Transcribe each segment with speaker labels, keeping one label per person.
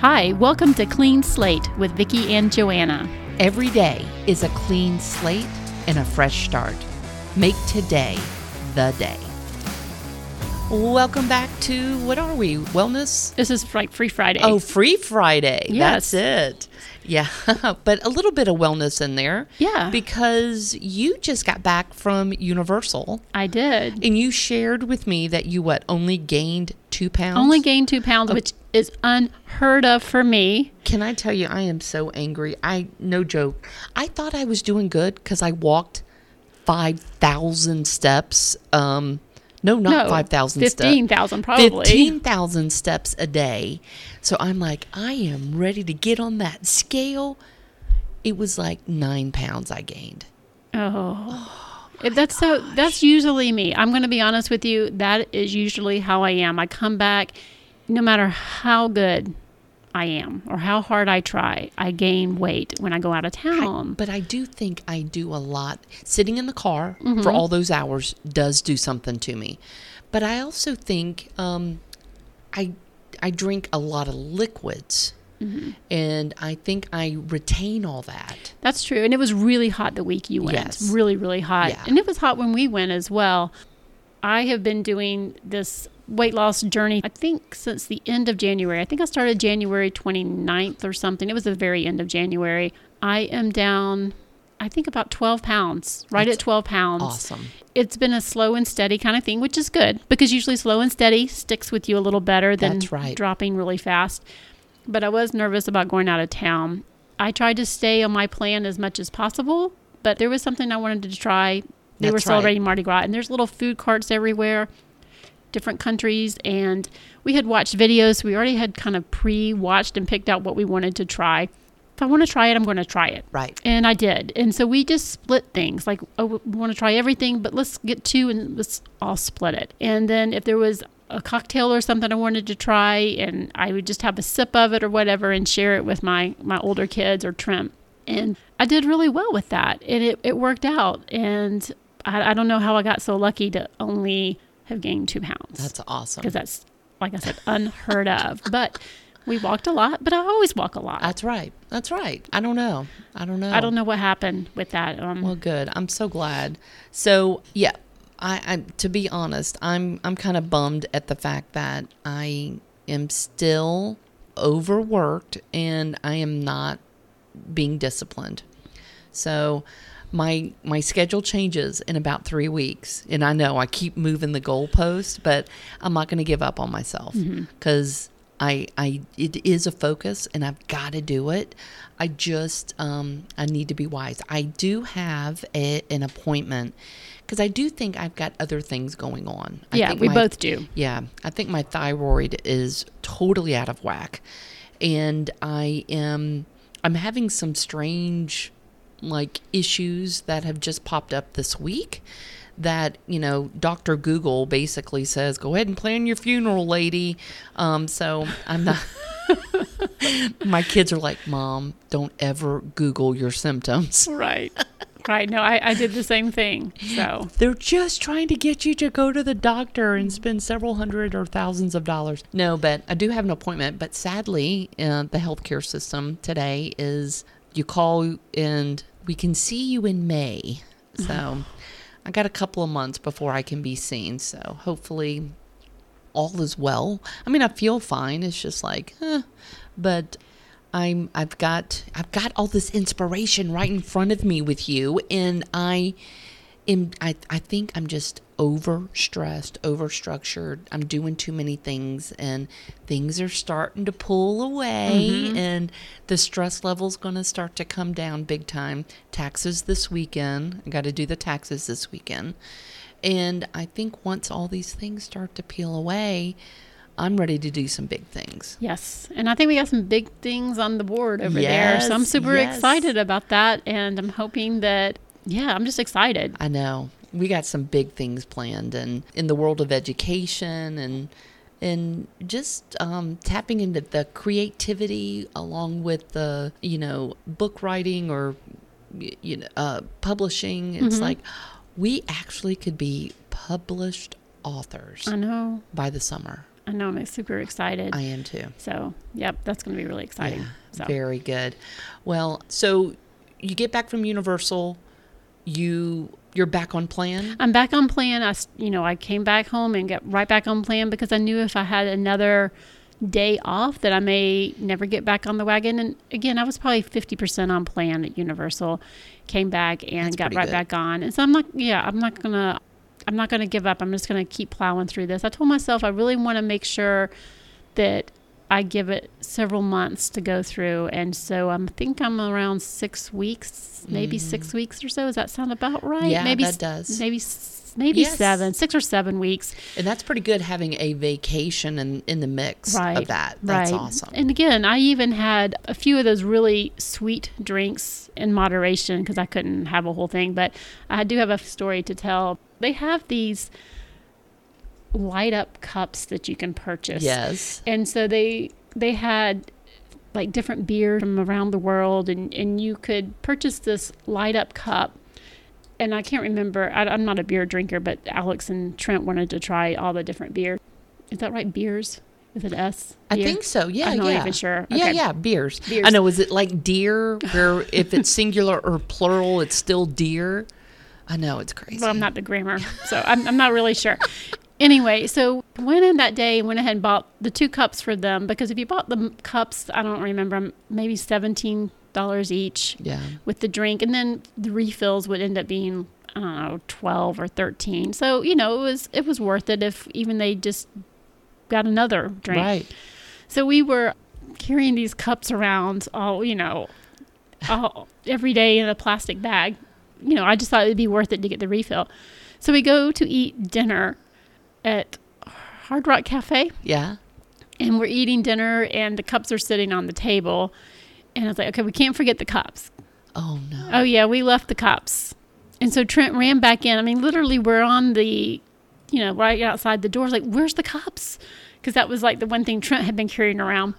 Speaker 1: Hi, welcome to Clean Slate with Vicki and Joanna.
Speaker 2: Every day is a clean slate and a fresh start. Make today the day. Welcome back to what are we? Wellness?
Speaker 1: This is Fri- Free Friday.
Speaker 2: Oh, Free Friday.
Speaker 1: Yes.
Speaker 2: That's it. Yeah, but a little bit of wellness in there.
Speaker 1: Yeah.
Speaker 2: Because you just got back from Universal
Speaker 1: I did.
Speaker 2: and you shared with me that you what only gained two pounds.
Speaker 1: Only gained two pounds, which is unheard of for me.
Speaker 2: Can I tell you, I am so angry. I no joke. I thought I was doing good because I walked five thousand steps. Um, no, not
Speaker 1: No,
Speaker 2: five thousand.
Speaker 1: 15,000 probably.
Speaker 2: Fifteen thousand steps a day. So I'm like, I am ready to get on that scale. It was like nine pounds I gained.
Speaker 1: Oh. oh if that's so that's usually me. I'm going to be honest with you, that is usually how I am. I come back no matter how good I am or how hard I try, I gain weight when I go out of town.
Speaker 2: But I do think I do a lot. Sitting in the car
Speaker 1: Mm-hmm.
Speaker 2: for all those hours does do something to me. But I also think um, I I drink a lot of liquids,
Speaker 1: Mm-hmm.
Speaker 2: and I think I retain all that.
Speaker 1: That's true. And it was really hot the week you went.
Speaker 2: Yes.
Speaker 1: Really, really hot.
Speaker 2: Yeah.
Speaker 1: And it was hot when we went as well. I have been doing this weight loss journey, I think, since the end of January. I think I started January 29th or something. It was the very end of January. I am down, I think, about 12 pounds, right
Speaker 2: That's
Speaker 1: at 12 pounds.
Speaker 2: Awesome.
Speaker 1: It's been a slow and steady kind of thing, which is good because usually slow and steady sticks with you a little better than
Speaker 2: right.
Speaker 1: dropping really fast. But I was nervous about going out of town. I tried to stay on my plan as much as possible, but there was something I wanted to try. They were
Speaker 2: That's right.
Speaker 1: celebrating Mardi Gras, and there's little food carts everywhere, different countries. And we had watched videos. We already had kind of pre watched and picked out what we wanted to try. If I want to try it, I'm going to try it.
Speaker 2: Right.
Speaker 1: And I did. And so we just split things. Like, oh, we want to try everything, but let's get two and let's all split it. And then if there was a cocktail or something I wanted to try, and I would just have a sip of it or whatever and share it with my, my older kids or Trent. And I did really well with that. And it, it worked out. And I, I don't know how I got so lucky to only have gained two pounds
Speaker 2: That's awesome.
Speaker 1: because that's, like I said, unheard of. But we walked a lot, but I always walk a lot.
Speaker 2: That's right. That's right. I don't know. I don't know.
Speaker 1: I don't know what happened with that. Um,
Speaker 2: Well, good. I'm so glad. So, yeah, I, I to be honest, I'm I'm kind of bummed at the fact that I am still overworked and I am not being disciplined. So, my my schedule changes in about three weeks, and I know I keep moving the goalpost, but I'm not going to give up on myself because I I it is a focus, and I've got to do it. I just um, I need to be wise. I do have a, an appointment because I do think I've got other things going on. I
Speaker 1: yeah,
Speaker 2: think
Speaker 1: we
Speaker 2: my-
Speaker 1: both do.
Speaker 2: yeah, I think my thyroid is totally out of whack, and I am I'm having some strange like issues that have just popped up this week. That you know, Doctor Google basically says, "Go ahead and plan your funeral, lady." Um, so I'm not. my kids are like, "Mom, don't ever Google your symptoms."
Speaker 1: Right. right. No, I, I did the same thing. So,
Speaker 2: They're just trying to get you to go to the doctor and spend several hundred or thousands of dollars. No, but I do have an appointment. But sadly, uh, the healthcare system today is you call and we can see you in May. So I got a couple of months before I can be seen. So hopefully all is well. I mean, I feel fine. It's just like, eh. but I'm I've got I've got all this inspiration right in front of me with you, and I I I think I'm just over stressed, over structured. I'm doing too many things, and things are starting to pull away, mm-hmm. and the stress level's going to start to come down big time. Taxes this weekend. I got to do the taxes this weekend. And I think once all these things start to peel away, I'm ready to do some big things.
Speaker 1: yes. And I think we got some big things on the board over there. So I'm super
Speaker 2: yes.
Speaker 1: excited about that. And I'm hoping that, yeah, I'm just excited.
Speaker 2: I know. We got some big things planned and in the world of education and and just um, tapping into the creativity along with the you know book writing or you know uh, publishing. It's like we actually could be published authors
Speaker 1: I know.
Speaker 2: by the summer.
Speaker 1: I know I'm super excited.
Speaker 2: I am too.
Speaker 1: so, yep, that's going to be really exciting.
Speaker 2: Yeah,
Speaker 1: so,
Speaker 2: Very good. Well, so you get back from Universal, you you're back on plan.
Speaker 1: I'm back on plan. i you know, I came back home and got right back on plan because I knew if I had another day off that I may never get back on the wagon. And again, I was probably 50% on plan at Universal. Came back and
Speaker 2: That's
Speaker 1: got right
Speaker 2: good.
Speaker 1: back on. And so I'm not, yeah, I'm not gonna, I'm not gonna give up. I'm just gonna keep plowing through this. I told myself I really want to make sure that I give it several months to go through. And so I think I'm around six weeks, maybe six weeks or so. Does that sound about right?
Speaker 2: Mm. Yeah,
Speaker 1: maybe
Speaker 2: that does.
Speaker 1: Maybe maybe
Speaker 2: Yes.
Speaker 1: seven, six or seven weeks.
Speaker 2: And that's pretty good having a vacation in, in the mix
Speaker 1: Right.
Speaker 2: of that. That's
Speaker 1: right.
Speaker 2: awesome.
Speaker 1: And again, I even had a few of those really sweet drinks in moderation because I couldn't have a whole thing. But I do have a story to tell. They have these light up cups that you can purchase.
Speaker 2: yes.
Speaker 1: and so they they had like different beers from around the world and and you could purchase this light up cup and i can't remember I, i'm not a beer drinker but alex and trent wanted to try all the different beers is that right beers is it s
Speaker 2: I
Speaker 1: Beer?
Speaker 2: think so. Yeah,
Speaker 1: I'm not
Speaker 2: yeah.
Speaker 1: even sure.
Speaker 2: Yeah, yeah, beers.
Speaker 1: Beers.
Speaker 2: I know. Is it like deer, where if it's singular or plural, it's still deer? I know it's crazy.
Speaker 1: well i'm not the grammar so i'm, I'm not really sure anyway so went in that day and went ahead and bought the two cups for them because if you bought the cups i don't remember maybe $17 each
Speaker 2: yeah.
Speaker 1: with the drink and then the refills would end up being I don't know 12 or 13 so you know it was it was worth it if even they just got another drink
Speaker 2: Right.
Speaker 1: so we were carrying these cups around all you know all, every day in a plastic bag you know I just thought it'd be worth it to get the refill so we go to eat dinner at Hard Rock Cafe
Speaker 2: Yeah.
Speaker 1: and we're eating dinner and the cups are sitting on the table and I was like okay we can't forget the cups
Speaker 2: Oh no.
Speaker 1: Oh yeah, we left the cups, and so Trent ran back in. I mean, literally, we're on the, you know, right outside the doors. Like, where's the cups? Because that was like the one thing Trent had been carrying around,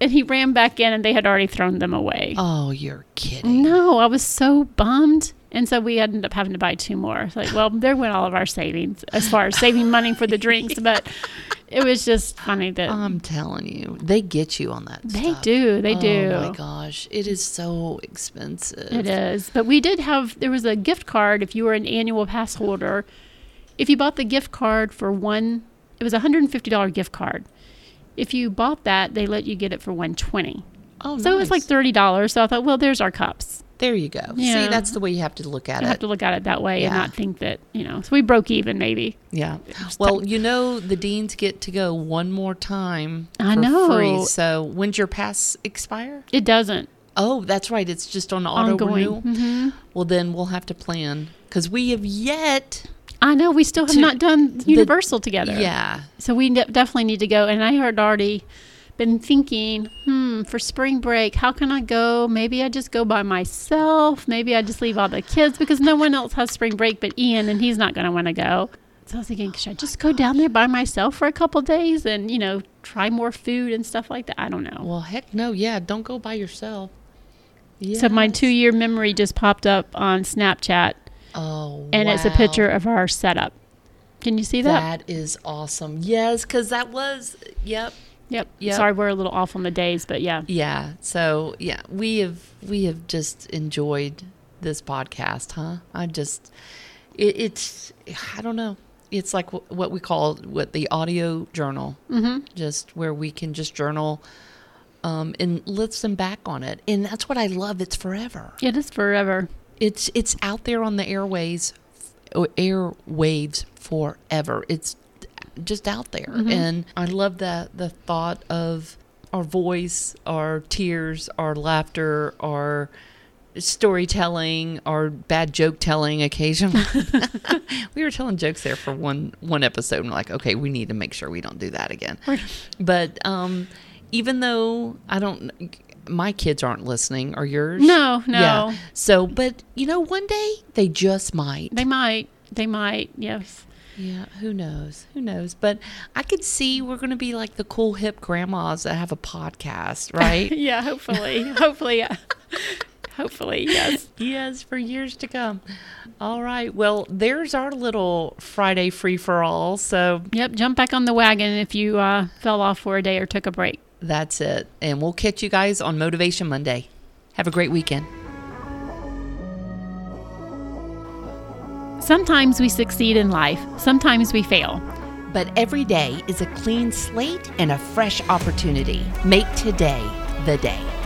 Speaker 1: and he ran back in, and they had already thrown them away.
Speaker 2: Oh, you're kidding.
Speaker 1: No, I was so bummed, and so we ended up having to buy two more. It's like, well, there went all of our savings as far as saving money for the drinks, but it was just funny that
Speaker 2: I'm telling you, they get you on that.
Speaker 1: they
Speaker 2: stuff.
Speaker 1: do, they do.
Speaker 2: Oh my gosh, it is so expensive.
Speaker 1: It is. But we did have, there was a gift card if you were an annual pass holder. If you bought the gift card for one, it was a $150 gift card. If you bought that, they let you get it for 120
Speaker 2: Oh,
Speaker 1: So it was like $30. So I thought, well, there's our cups.
Speaker 2: there you go.
Speaker 1: Yeah.
Speaker 2: See, that's the way you have to look at
Speaker 1: I
Speaker 2: it.
Speaker 1: have to look at it that way and not think that, you know, so we broke even maybe.
Speaker 2: Yeah. Well, you know the deans get to go one more time.
Speaker 1: I know.
Speaker 2: Free. So when's your pass expire?
Speaker 1: It doesn't.
Speaker 2: Oh, that's right. It's just on auto
Speaker 1: Ongoing.
Speaker 2: renewal.
Speaker 1: hmm
Speaker 2: Well, then we'll have to plan because we have yet.
Speaker 1: I know we still have not done Universal together.
Speaker 2: Yeah.
Speaker 1: So we de- definitely need to go. And I had already been thinking, hmm, for spring break, how can I go? Maybe I just go by myself. Maybe I just leave all the kids because no one else has spring break but Ian, and he's not going to want to go. So I was thinking, should I just go down there by myself for a couple days and, you know, try more food and stuff like that? I don't know.
Speaker 2: Well, heck no. Yeah. Don't go by yourself.
Speaker 1: So my two year memory just popped up on Snapchat,
Speaker 2: Oh,
Speaker 1: and it's a picture of our setup. Can you see that?
Speaker 2: That is awesome. Yes, because that was. Yep.
Speaker 1: Yep.
Speaker 2: Yep.
Speaker 1: Sorry, we're a little off on the days, but yeah.
Speaker 2: Yeah. So yeah, we have we have just enjoyed this podcast, huh? I just it, it's I don't know. It's like wh- what we call what the audio journal,
Speaker 1: Mm-hmm.
Speaker 2: just where we can just journal um, and listen back on it, and that's what I love. It's forever.
Speaker 1: It is forever.
Speaker 2: It's it's out there on the airways, f- airwaves forever. It's just out there,
Speaker 1: Mhm.
Speaker 2: and I love that the thought of our voice, our tears, our laughter, our storytelling, our bad joke telling occasionally. we were telling jokes there for one one episode, and we're like, okay, we need to make sure we don't do that again. But um, even though I don't, my kids aren't listening, or yours?
Speaker 1: No, no.
Speaker 2: Yeah. So, but you know, one day they just might.
Speaker 1: They might. They might. Yes.
Speaker 2: yeah. Who knows? Who knows? But I could see we're going to be like the cool hip grandmas that have a podcast, right?
Speaker 1: yeah. Hopefully. hopefully. Yeah. Hopefully, yes.
Speaker 2: yes, for years to come. All right. Well, there's our little Friday free for all. So,
Speaker 1: yep, jump back on the wagon if you uh, fell off for a day or took a break.
Speaker 2: That's it. And we'll catch you guys on Motivation Monday. Have a great weekend.
Speaker 1: Sometimes we succeed in life, sometimes we fail.
Speaker 2: But every day is a clean slate and a fresh opportunity. Make today the day.